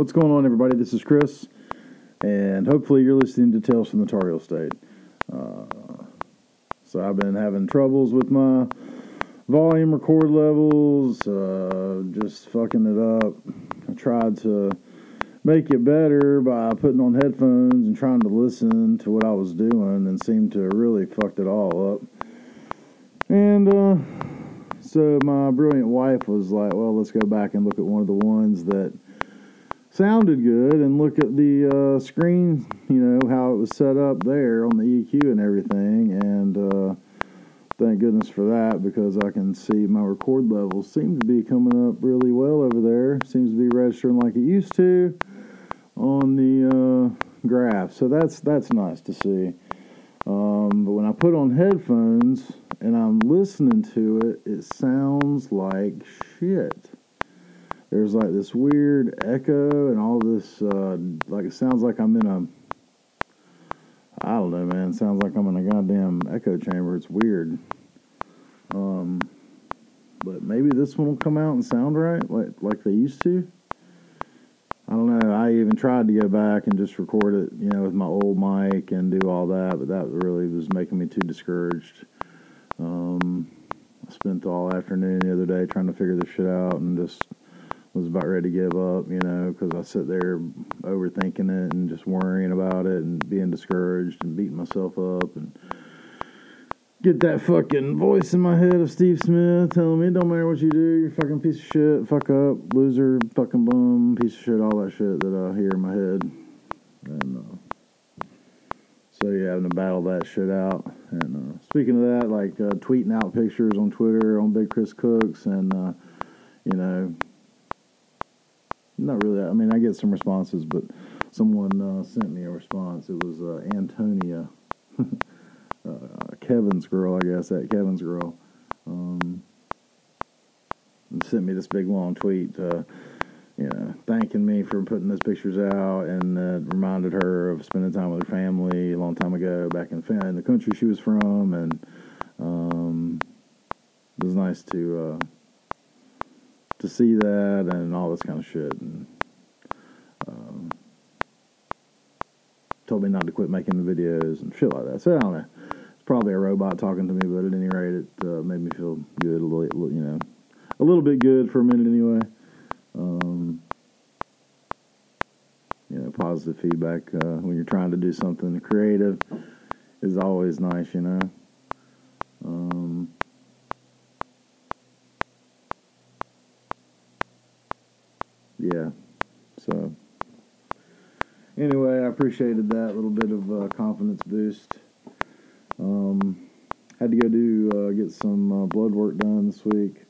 What's going on, everybody? This is Chris, and hopefully you're listening to Tales from the Tar State. Uh, so I've been having troubles with my volume record levels, uh, just fucking it up. I tried to make it better by putting on headphones and trying to listen to what I was doing, and seemed to really fucked it all up. And uh, so my brilliant wife was like, "Well, let's go back and look at one of the ones that." Sounded good and look at the uh, screen, you know, how it was set up there on the EQ and everything. And uh, thank goodness for that because I can see my record levels seem to be coming up really well over there. Seems to be registering like it used to on the uh, graph. So that's that's nice to see. Um, but when I put on headphones and I'm listening to it, it sounds like shit there's like this weird echo and all this uh, like it sounds like I'm in a I don't know, man. It sounds like I'm in a goddamn echo chamber. It's weird. Um, but maybe this one will come out and sound right, like like they used to. I don't know. I even tried to go back and just record it, you know, with my old mic and do all that, but that really was making me too discouraged. Um, I spent all afternoon the other day trying to figure this shit out and just was about ready to give up, you know, because I sit there overthinking it and just worrying about it and being discouraged and beating myself up and get that fucking voice in my head of Steve Smith telling me it don't matter what you do, you're fucking piece of shit, fuck up, loser, fucking bum, piece of shit, all that shit that I hear in my head. And uh, so yeah, having to battle that shit out. And uh, speaking of that, like uh, tweeting out pictures on Twitter on Big Chris Cooks and uh, you know not really. I mean, I get some responses, but someone uh, sent me a response. It was uh, Antonia, uh, Kevin's girl, I guess. That Kevin's girl, um, sent me this big long tweet. Uh, you know, thanking me for putting those pictures out, and uh, reminded her of spending time with her family a long time ago, back in, in the country she was from, and um, it was nice to uh, to see that and all this kind of shit. And um, told me not to quit making the videos and shit like that. So I don't know. It's probably a robot talking to me, but at any rate, it uh, made me feel good a little, you know, a little bit good for a minute anyway. Um, you know, positive feedback uh, when you're trying to do something creative is always nice, you know. Um, yeah. So anyway, I appreciated that little bit of uh, confidence boost. Um, had to go do uh, get some uh, blood work done this week.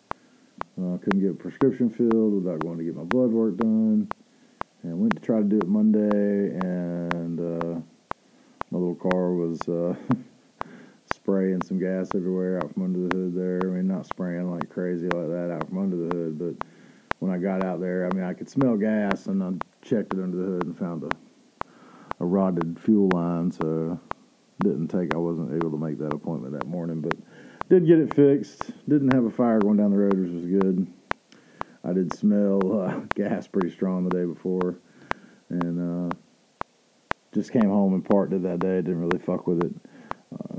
Uh, couldn't get a prescription filled without going to get my blood work done. And went to try to do it Monday, and uh, my little car was uh, spraying some gas everywhere out from under the hood there. I mean, not spraying like crazy like that out from under the hood, but when I got out there, I mean, I could smell gas, and I checked it under the hood and found a a rotted fuel line. So didn't take. I wasn't able to make that appointment that morning, but did get it fixed. Didn't have a fire going down the road, which was good. I did smell uh, gas pretty strong the day before, and uh, just came home and parked it that day. Didn't really fuck with it. Uh,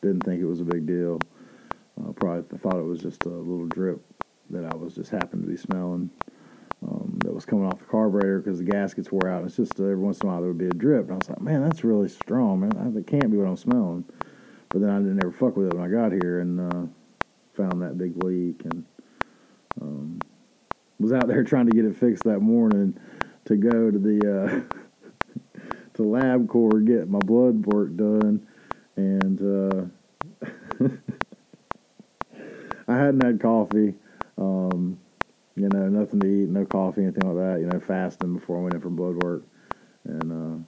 didn't think it was a big deal. Uh, probably thought it was just a little drip that I was just happened to be smelling um, that was coming off the carburetor because the gaskets wore out. It's just uh, every once in a while there would be a drip, and I was like, man, that's really strong, man. That can't be what I'm smelling. But then I didn't ever fuck with it when I got here and uh, found that big leak and um, was out there trying to get it fixed that morning to go to the uh, to LabCorp get my blood work done and. Uh, I hadn't had coffee. Um, you know, nothing to eat, no coffee, anything like that. You know, fasting before I went in for blood work, and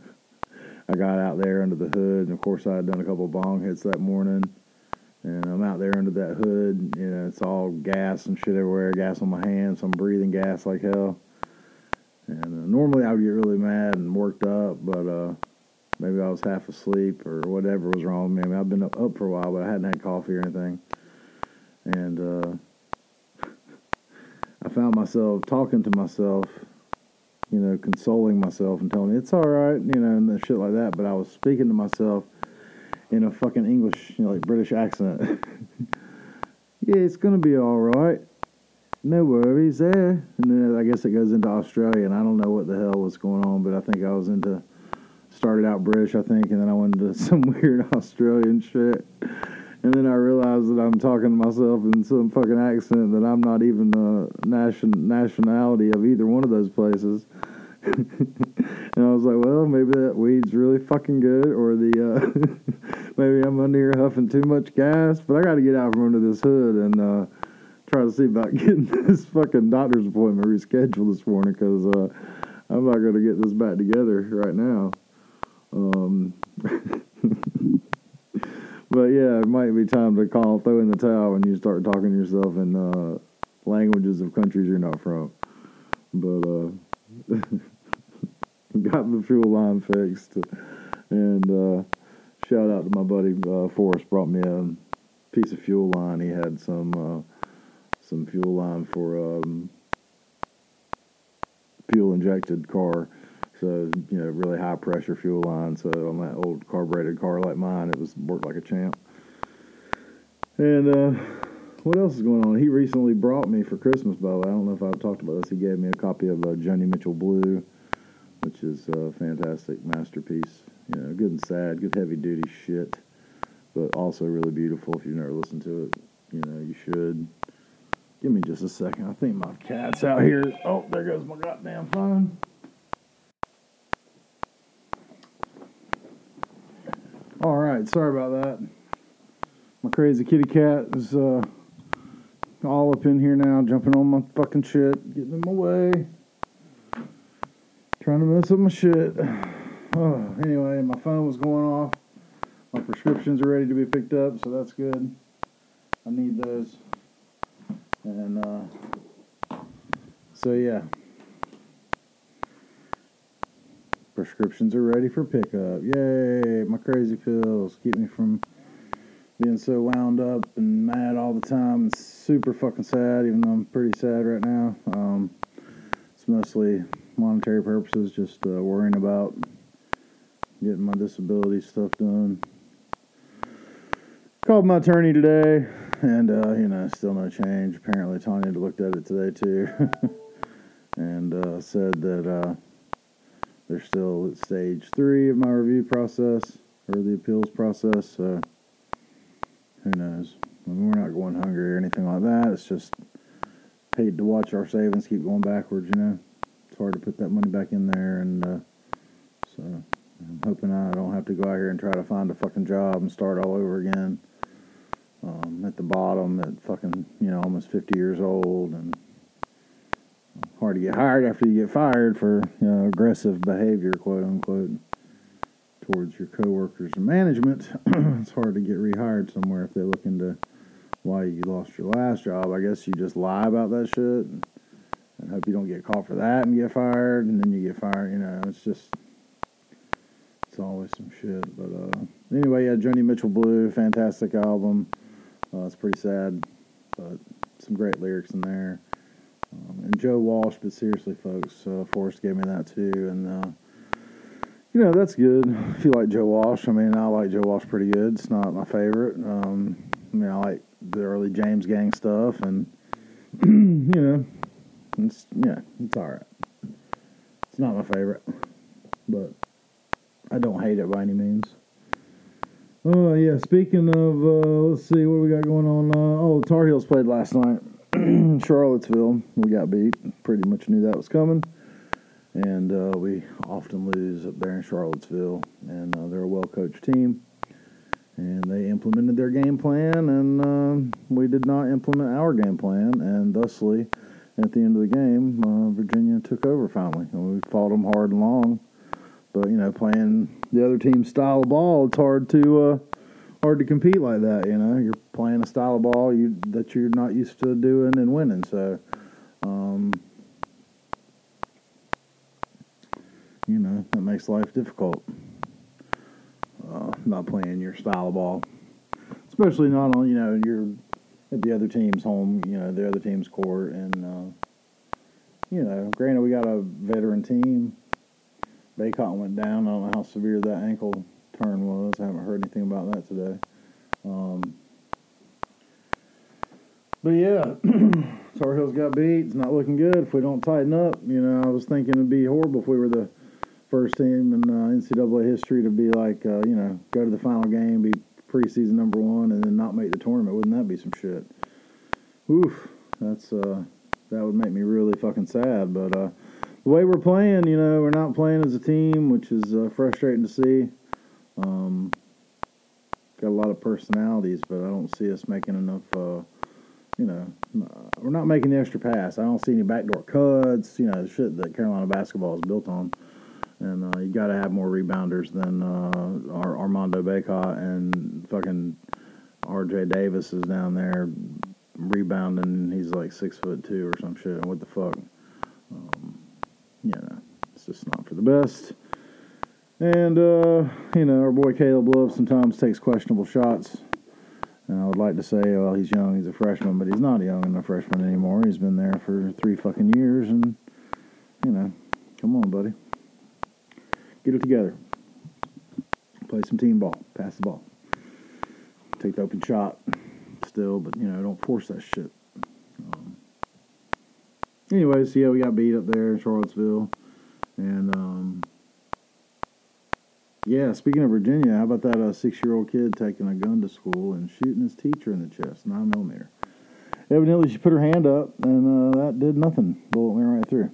uh, I got out there under the hood, and of course I had done a couple of bong hits that morning, and I'm out there under that hood. You know, it's all gas and shit everywhere, gas on my hands. So I'm breathing gas like hell. And uh, normally I would get really mad and worked up, but uh, maybe I was half asleep or whatever was wrong with me. I mean, I've been up, up for a while, but I hadn't had coffee or anything. And uh, found myself talking to myself, you know, consoling myself and telling me it's all right, you know, and shit like that. But I was speaking to myself in a fucking English, you know, like British accent. yeah, it's gonna be all right. No worries there. And then I guess it goes into Australia, and I don't know what the hell was going on, but I think I was into started out British, I think, and then I went into some weird Australian shit. And then I realized that I'm talking to myself in some fucking accent that I'm not even the nation nationality of either one of those places. and I was like, well, maybe that weed's really fucking good, or the uh, maybe I'm under here huffing too much gas. But I got to get out from under this hood and uh, try to see about getting this fucking doctor's appointment rescheduled this morning because uh, I'm not going to get this back together right now. Um, but yeah, it might be time to call, throw in the towel when you start talking to yourself in uh, languages of countries you're not from. But uh, got the fuel line fixed, and uh, shout out to my buddy uh, Forrest brought me a piece of fuel line. He had some uh, some fuel line for um, fuel injected car so you know really high pressure fuel line. So on that old carbureted car like mine, it was worked like a champ. And uh, what else is going on? He recently brought me for Christmas, by the way. I don't know if I've talked about this. He gave me a copy of uh, Mitchell Blue, which is a fantastic masterpiece. You know, good and sad, good heavy duty shit, but also really beautiful. If you've never listened to it, you know you should. Give me just a second. I think my cat's out here. Oh, there goes my goddamn phone. All right, sorry about that. My crazy kitty cat is uh, all up in here now, jumping on my fucking shit, getting in my way, trying to mess up my shit. Oh, anyway, my phone was going off. My prescriptions are ready to be picked up, so that's good. I need those. And uh, so, yeah. Prescriptions are ready for pickup. Yay! My crazy pills keep me from being so wound up and mad all the time. It's super fucking sad, even though I'm pretty sad right now. Um, it's mostly monetary purposes, just uh, worrying about getting my disability stuff done. Called my attorney today, and uh, you know, still no change. Apparently, Tanya looked at it today too, and uh, said that uh, they're still at stage three of my review process or the appeals process. So who knows? I mean, we're not going hungry or anything like that. It's just hate to watch our savings keep going backwards. You know, it's hard to put that money back in there, and uh, so I'm hoping I don't have to go out here and try to find a fucking job and start all over again. Um, at the bottom, at fucking you know almost 50 years old, and hard to get hired after you get fired for you know, aggressive behavior, quote unquote, towards your coworkers and management. it's hard to get rehired somewhere if they look into why you lost your last job. I guess you just lie about that shit and, and hope you don't get caught for that and get fired, and then you get fired. You know, it's just it's always some shit. But uh, anyway, yeah, Joni Mitchell Blue, fantastic album. Uh, it's pretty sad, but some great lyrics in there. And Joe Walsh, but seriously, folks, uh, Forrest gave me that too, and uh, you know that's good. If you like Joe Walsh, I mean, I like Joe Walsh pretty good. It's not my favorite. Um, I mean, I like the early James Gang stuff, and you know, it's yeah, it's all right. It's not my favorite, but I don't hate it by any means. Oh uh, yeah, speaking of, uh, let's see what we got going on. Uh, oh, Tar Heels played last night. Charlottesville, we got beat. Pretty much knew that was coming. And uh, we often lose up there in Charlottesville. And uh, they're a well coached team. And they implemented their game plan, and uh, we did not implement our game plan. And thusly, at the end of the game, uh, Virginia took over finally. And we fought them hard and long. But, you know, playing the other team's style of ball, it's hard to uh, hard to compete like that. You know, you're playing a style of ball you that you're not used to doing and winning. So, um, you know, that makes life difficult. Uh, not playing your style of ball, especially not on you know you're at the other team's home, you know, the other team's court, and uh, you know, granted we got a veteran team. Bacot went down. I don't know how severe that ankle turn was. I haven't heard anything about that today. Um, but yeah, Tar Heels got beat. It's not looking good if we don't tighten up. You know, I was thinking it'd be horrible if we were the first team in uh, NCAA history to be like, uh, you know, go to the final game, be preseason number one, and then not make the tournament. Wouldn't that be some shit? Oof, that's uh, that would make me really fucking sad. But uh, the way we're playing, you know, we're not playing as a team, which is uh, frustrating to see. Got a lot of personalities, but I don't see us making enough. Uh, you know, we're not making the extra pass. I don't see any backdoor cuts. You know, the shit that Carolina basketball is built on. And uh, you got to have more rebounders than uh, Ar- Armando Bacot and fucking R.J. Davis is down there rebounding. He's like six foot two or some shit. What the fuck? Um, you know, it's just not for the best. And uh, you know, our boy Caleb Love sometimes takes questionable shots. And I would like to say, well, he's young, he's a freshman, but he's not young and a freshman anymore. He's been there for three fucking years, and you know, come on, buddy, get it together. Play some team ball, pass the ball, take the open shot, still, but you know, don't force that shit. Um, anyways, yeah, we got beat up there in Charlottesville, and um, yeah, speaking of Virginia, how about that uh, six-year-old kid taking a gun to school and shooting his teacher in the chest, nine millimeter. Evidently, she put her hand up, and uh, that did nothing. Bullet went right through.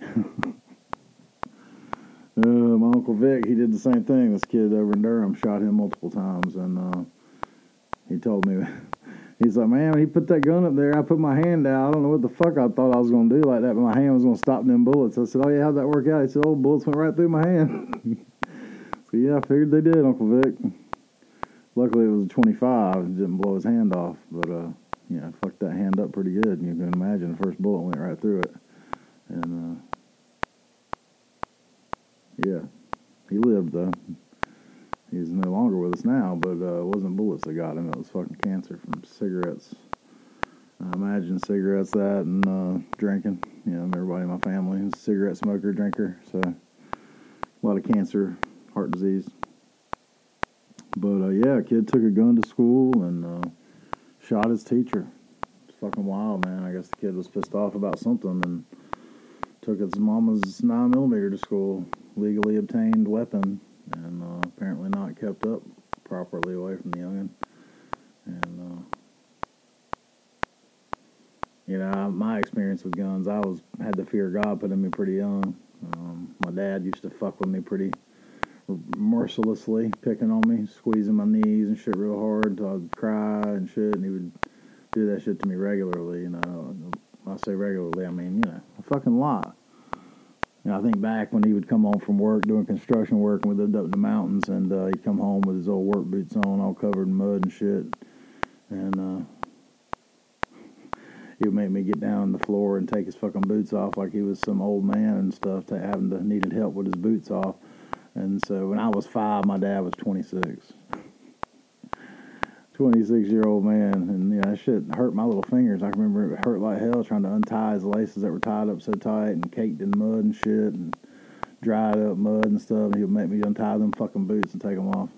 uh, my uncle Vic, he did the same thing. This kid over in Durham shot him multiple times, and uh, he told me, he's like, man, he put that gun up there, I put my hand out. I don't know what the fuck I thought I was going to do like that, but my hand was going to stop them bullets. I said, oh yeah, how'd that work out? He said, oh, bullets went right through my hand. Yeah, I figured they did, Uncle Vic. Luckily, it was a 25. It didn't blow his hand off, but uh, yeah, fucked that hand up pretty good. You can imagine the first bullet went right through it, and uh, yeah, he lived though. He's no longer with us now, but uh, it wasn't bullets that got him. It was fucking cancer from cigarettes. I imagine cigarettes, that, and uh, drinking. You know, everybody in my family is a cigarette smoker, drinker, so a lot of cancer heart disease. But uh, yeah, kid took a gun to school and uh, shot his teacher. It's fucking wild, man. I guess the kid was pissed off about something and took his mama's nine millimeter to school, legally obtained weapon, and uh, apparently not kept up properly away from the youngin. And uh, you know, my experience with guns, I was had the fear of God put in me pretty young. Um, my dad used to fuck with me pretty mercilessly picking on me, squeezing my knees and shit real hard until I'd cry and shit, and he would do that shit to me regularly. You know, I say regularly, I mean you know a fucking lot. You know, I think back when he would come home from work doing construction work, and we lived up in the mountains, and uh, he'd come home with his old work boots on, all covered in mud and shit, and uh, he would make me get down on the floor and take his fucking boots off like he was some old man and stuff, to having to needed help with his boots off and so when I was five, my dad was 26. 26 year old man. And, you know, that shit hurt my little fingers. I remember it hurt like hell trying to untie his laces that were tied up so tight and caked in mud and shit and dried up mud and stuff. And he would make me untie them fucking boots and take them off.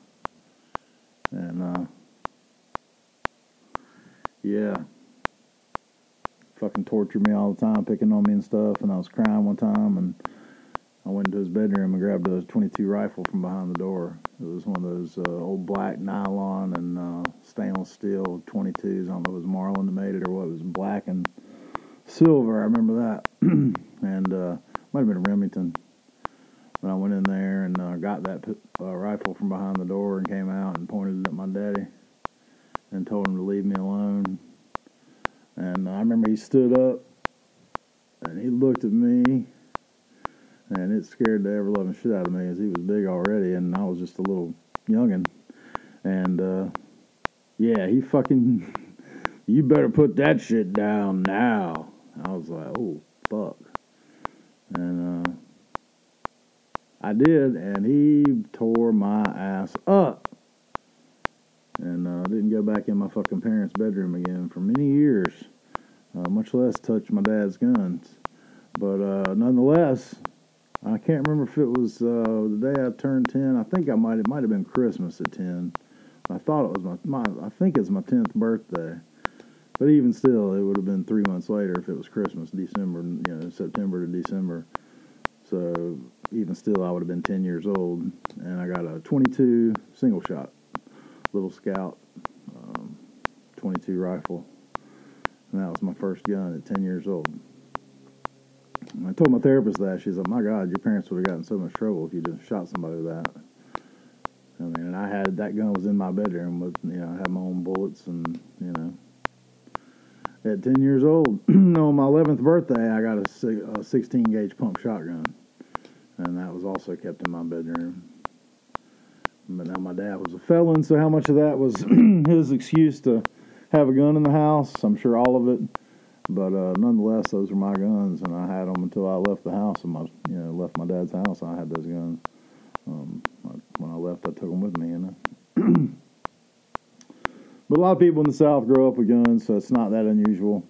And, uh, yeah. Fucking tortured me all the time, picking on me and stuff. And I was crying one time and I went into his bedroom and grabbed a 22 rifle from behind the door. It was one of those uh, old black nylon and uh, stainless steel 22s. I don't know if it was Marlin that made it or what. It was black and silver. I remember that. and uh, might have been a Remington. But I went in there and uh, got that uh, rifle from behind the door and came out and pointed it at my daddy and told him to leave me alone. And I remember he stood up and he looked at me and it scared the ever loving shit out of me as he was big already, and I was just a little youngin. And uh, yeah, he fucking, you better put that shit down now. I was like, oh fuck, and uh, I did, and he tore my ass up. And uh, didn't go back in my fucking parents' bedroom again for many years, uh, much less touch my dad's guns. but uh, nonetheless, I can't remember if it was uh, the day I turned ten. I think I might it might have been Christmas at ten. I thought it was my, my I think it's my tenth birthday. But even still, it would have been three months later if it was Christmas, December, you know, September to December. So even still, I would have been 10 years old. And I got a 22 single shot, little scout, um, 22 rifle. And that was my first gun at 10 years old. I told my therapist that. She's like, my God, your parents would have gotten so much trouble if you just shot somebody with that. I mean, and I had that gun was in my bedroom with, you know, I had my own bullets and, you know, at 10 years old, on my 11th birthday, I got a, a 16 gauge pump shotgun. And that was also kept in my bedroom. But now my dad was a felon, so how much of that was his excuse to have a gun in the house? I'm sure all of it. But uh, nonetheless, those were my guns, and I had them until I left the house. And my, you know, left my dad's house. I had those guns. Um, when I left, I took them with me, you know. But a lot of people in the South grow up with guns, so it's not that unusual.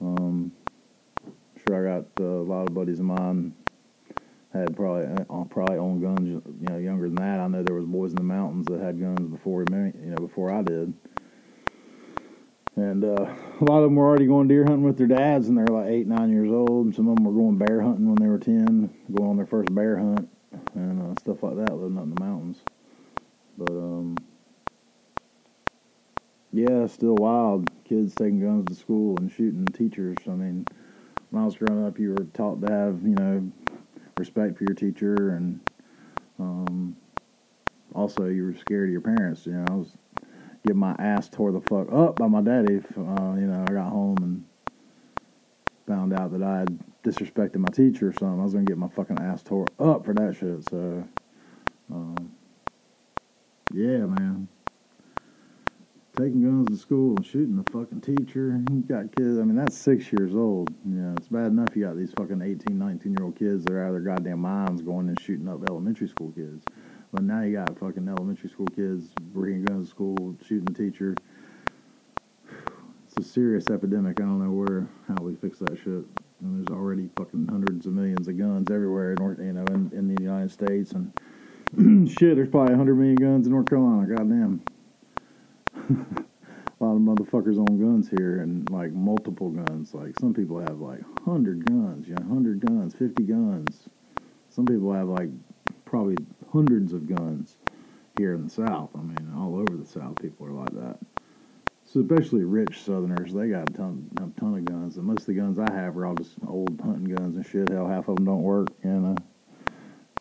Um, sure, I got uh, a lot of buddies of mine had probably uh, probably owned guns, you know, younger than that. I know there was boys in the mountains that had guns before you know, before I did. And uh, a lot of them were already going deer hunting with their dads, and they're like eight, nine years old. And some of them were going bear hunting when they were ten, going on their first bear hunt, and uh, stuff like that, living up in the mountains. But um, yeah, still wild. Kids taking guns to school and shooting teachers. I mean, when I was growing up, you were taught to have, you know, respect for your teacher, and um, also you were scared of your parents. You know, I was getting my ass tore the fuck up by my daddy. If, uh, you know, I got home and found out that I had disrespected my teacher or something. I was gonna get my fucking ass tore up for that shit. So, um, yeah, man taking guns to school and shooting the fucking teacher. You got kids. I mean, that's six years old. You know, it's bad enough you got these fucking 18, 19 year old kids that are out of their goddamn minds going and shooting up elementary school kids. But now you got fucking elementary school kids bringing guns to school, shooting the teacher. It's a serious epidemic. I don't know where how we fix that shit. And there's already fucking hundreds of millions of guns everywhere, in, North, you know, in, in the United States. And shit, there's probably 100 million guns in North Carolina. Goddamn. a lot of motherfuckers own guns here and like multiple guns. Like some people have like hundred guns, yeah, hundred guns, fifty guns. Some people have like probably hundreds of guns here in the South. I mean, all over the South, people are like that. So especially rich Southerners, they got a ton, a ton of guns, and most of the guns I have are all just old hunting guns and shit. Hell, half of them don't work, you know.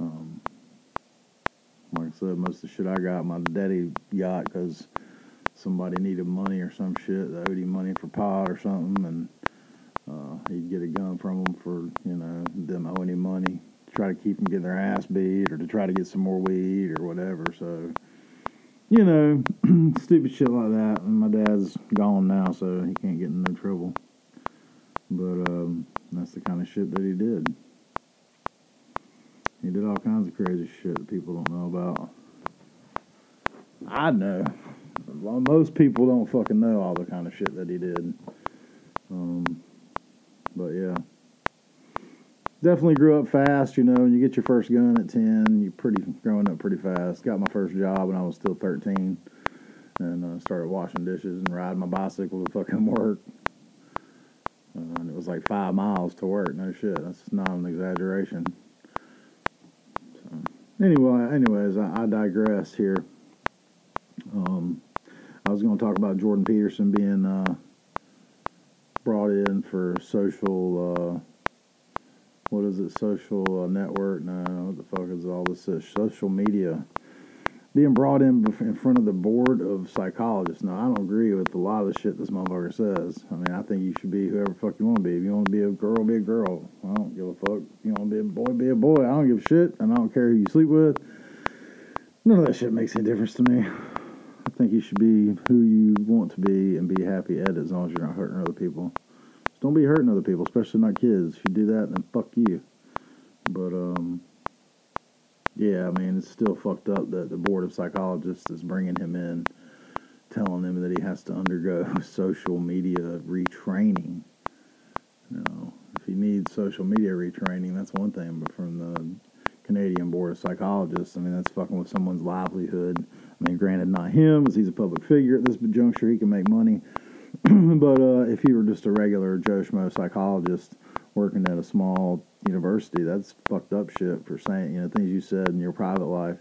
Um, like I said, most of the shit I got, my daddy got because somebody needed money or some shit, they owed him money for pot or something, and uh, he'd get a gun from them for you know them owing him money, try to keep them getting their ass beat or to try to get some more weed or whatever. So you know, stupid shit like that. And my dad's gone now, so he can't get in no trouble. But um, that's the kind of shit that he did. He did all kinds of crazy shit that people don't know about. I know well, most people don't fucking know all the kind of shit that he did. Um, but yeah, definitely grew up fast. You know, when you get your first gun at ten, you're pretty growing up pretty fast. Got my first job when I was still thirteen, and uh, started washing dishes and riding my bicycle to fucking work. Uh, and it was like five miles to work. No shit, that's not an exaggeration. So, anyway, anyways, I, I digress here. Um, I was going to talk about Jordan Peterson being uh, brought in for social. What is it? Social uh, network? No, what the fuck is all this? Uh, social media being brought in in front of the board of psychologists. Now, I don't agree with a lot of the shit this motherfucker says. I mean, I think you should be whoever fuck you want to be. If you want to be a girl, be a girl. I don't give a fuck. If you want to be a boy, be a boy. I don't give a shit, and I don't care who you sleep with. None of that shit makes any difference to me. I think you should be who you want to be and be happy at it as long as you're not hurting other people. Don't be hurting other people, especially not kids. If you do that, then fuck you. But um, yeah, I mean, it's still fucked up that the board of psychologists is bringing him in, telling him that he has to undergo social media retraining. You know, if he needs need social media retraining. That's one thing, but from the Canadian Board of Psychologists, I mean, that's fucking with someone's livelihood. I mean, granted, not him, because he's a public figure at this juncture. He can make money. but uh, if you were just a regular Joe Schmo psychologist working at a small university, that's fucked up shit for saying, you know, things you said in your private life,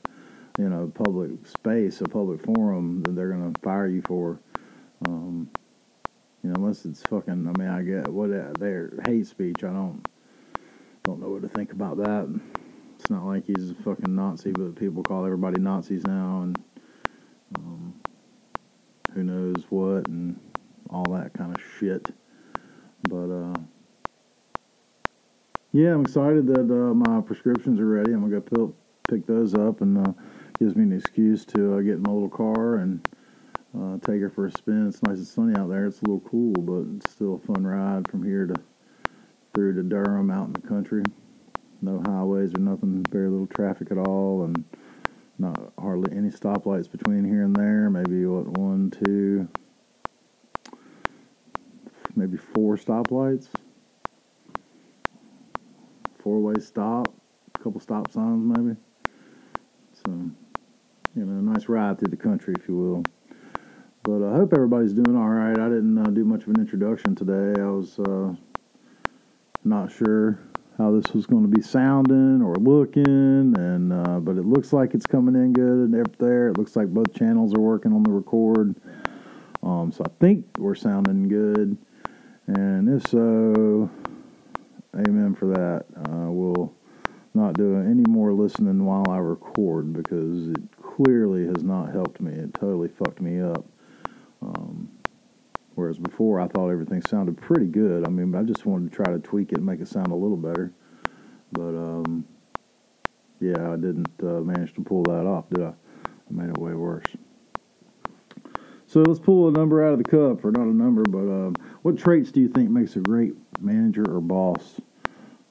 you know, public space, a public forum that they're going to fire you for. Um, you know, unless it's fucking, I mean, I get what uh, their hate speech. I don't, don't know what to think about that. It's not like he's a fucking Nazi, but people call everybody Nazis now, and um, who knows what, and all that kind of shit. But uh, yeah, I'm excited that uh, my prescriptions are ready. I'm gonna go pick those up, and uh, gives me an excuse to uh, get in my little car and uh, take her for a spin. It's nice and sunny out there. It's a little cool, but it's still a fun ride from here to through to Durham, out in the country. No highways or nothing. Very little traffic at all, and not hardly any stoplights between here and there. Maybe what one, two, maybe four stoplights, four way stop, a couple stop signs maybe. So, you know, a nice ride through the country, if you will. But I hope everybody's doing all right. I didn't uh, do much of an introduction today. I was uh, not sure how this was going to be sounding or looking, and uh, but it looks like it's coming in good up there. It looks like both channels are working on the record. Um, so I think we're sounding good. And if so, amen for that. Uh, we'll not do any more listening while I record because it clearly has not helped me. It totally fucked me up. Um, whereas before I thought everything sounded pretty good. I mean, I just wanted to try to tweak it and make it sound a little better. But um, yeah, I didn't uh, manage to pull that off, did I? I made it way worse. So let's pull a number out of the cup, or not a number, but um, what traits do you think makes a great manager or boss?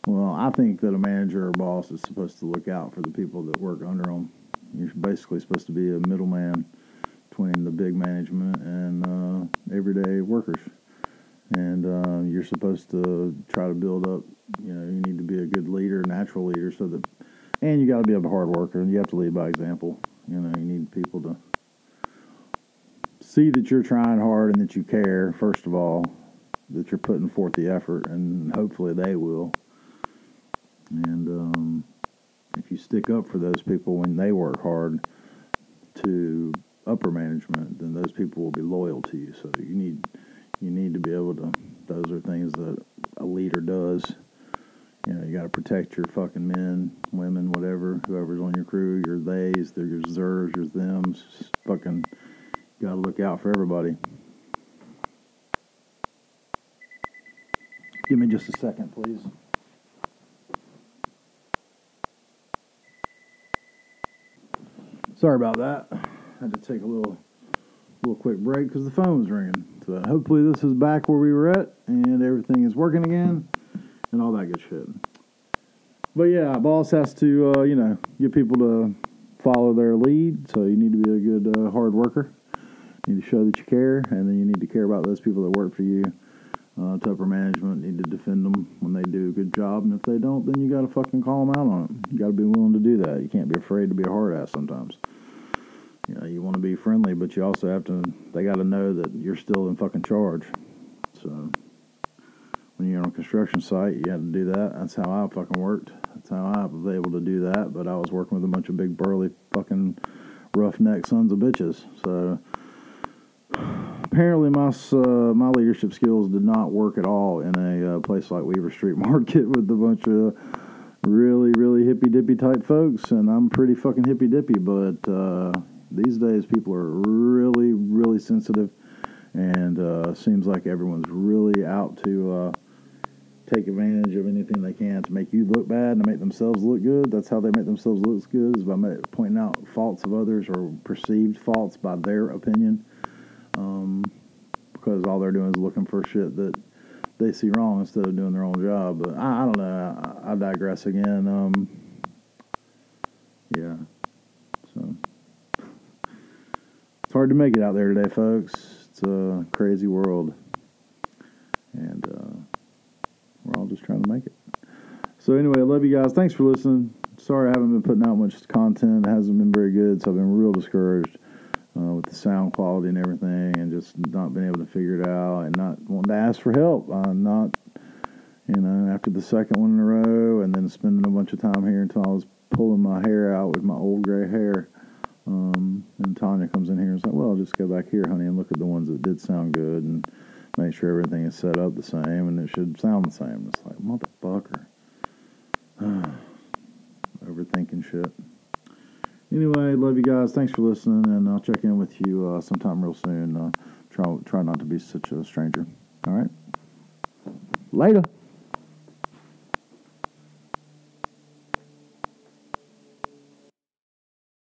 Well, I think that a manager or boss is supposed to look out for the people that work under them. You're basically supposed to be a middleman between the big management and uh, everyday workers. And uh, you're supposed to try to build up. You know, you need to be a good leader, natural leader, so that, and you got to be a hard worker, and you have to lead by example. You know, you need people to see that you're trying hard and that you care, first of all, that you're putting forth the effort, and hopefully they will. And um, if you stick up for those people when they work hard to upper management, then those people will be loyal to you. So you need you need to be able to. Those are things that a leader does. You know, you got to protect your fucking men, women, whatever, whoever's on your crew, your theys, their zers, your thems. Fucking Got to look out for everybody. Give me just a second, please. Sorry about that. I had to take a little, little quick break because the phone was ringing. So hopefully this is back where we were at and everything is working again and all that good shit. But yeah, boss has to, uh, you know, get people to follow their lead. So you need to be a good uh, hard worker. You need to show that you care, and then you need to care about those people that work for you. Uh, to management need to defend them when they do a good job, and if they don't, then you got to fucking call them out on it. You got to be willing to do that. You can't be afraid to be a hard ass sometimes. You know, you want to be friendly, but you also have to. They got to know that you're still in fucking charge. So when you're on a construction site, you have to do that. That's how I fucking worked. That's how I was able to do that. But I was working with a bunch of big burly fucking roughneck sons of bitches. So apparently my uh, my leadership skills did not work at all in a uh, place like Weaver Street Market with a bunch of really really hippy dippy type folks, and I'm pretty fucking hippy dippy. But uh, these days, people are really really sensitive, and uh, seems like everyone's really out to uh, take advantage of anything they can to make you look bad and to make themselves look good. That's how they make themselves look good is by pointing out faults of others or perceived faults by their opinion um, because all they're doing is looking for shit that they see wrong instead of doing their own job. But I, I don't know. I, I, digress again. Um, yeah. So it's hard to make it out there today, folks. It's a crazy world, and uh, we're all just trying to make it. So anyway, I love you guys. Thanks for listening. Sorry I haven't been putting out much content. It hasn't been very good, so I've been real discouraged uh, with the sound quality and everything, and just not being able to figure it out, and not wanting to ask for help. I'm not, you know, after the second one in a row, and then spending a bunch of time here until I was pulling my hair out with my old gray hair. Um, and Tanya comes in here and like, "Well, just go back here, honey, and look at the ones that did sound good, and make sure everything is set up the same, and it should sound the same." It's like motherfucker, overthinking shit. Anyway, love you guys. Thanks for listening, and I'll check in with you uh, sometime real soon. Uh, try try not to be such a stranger. All right, later.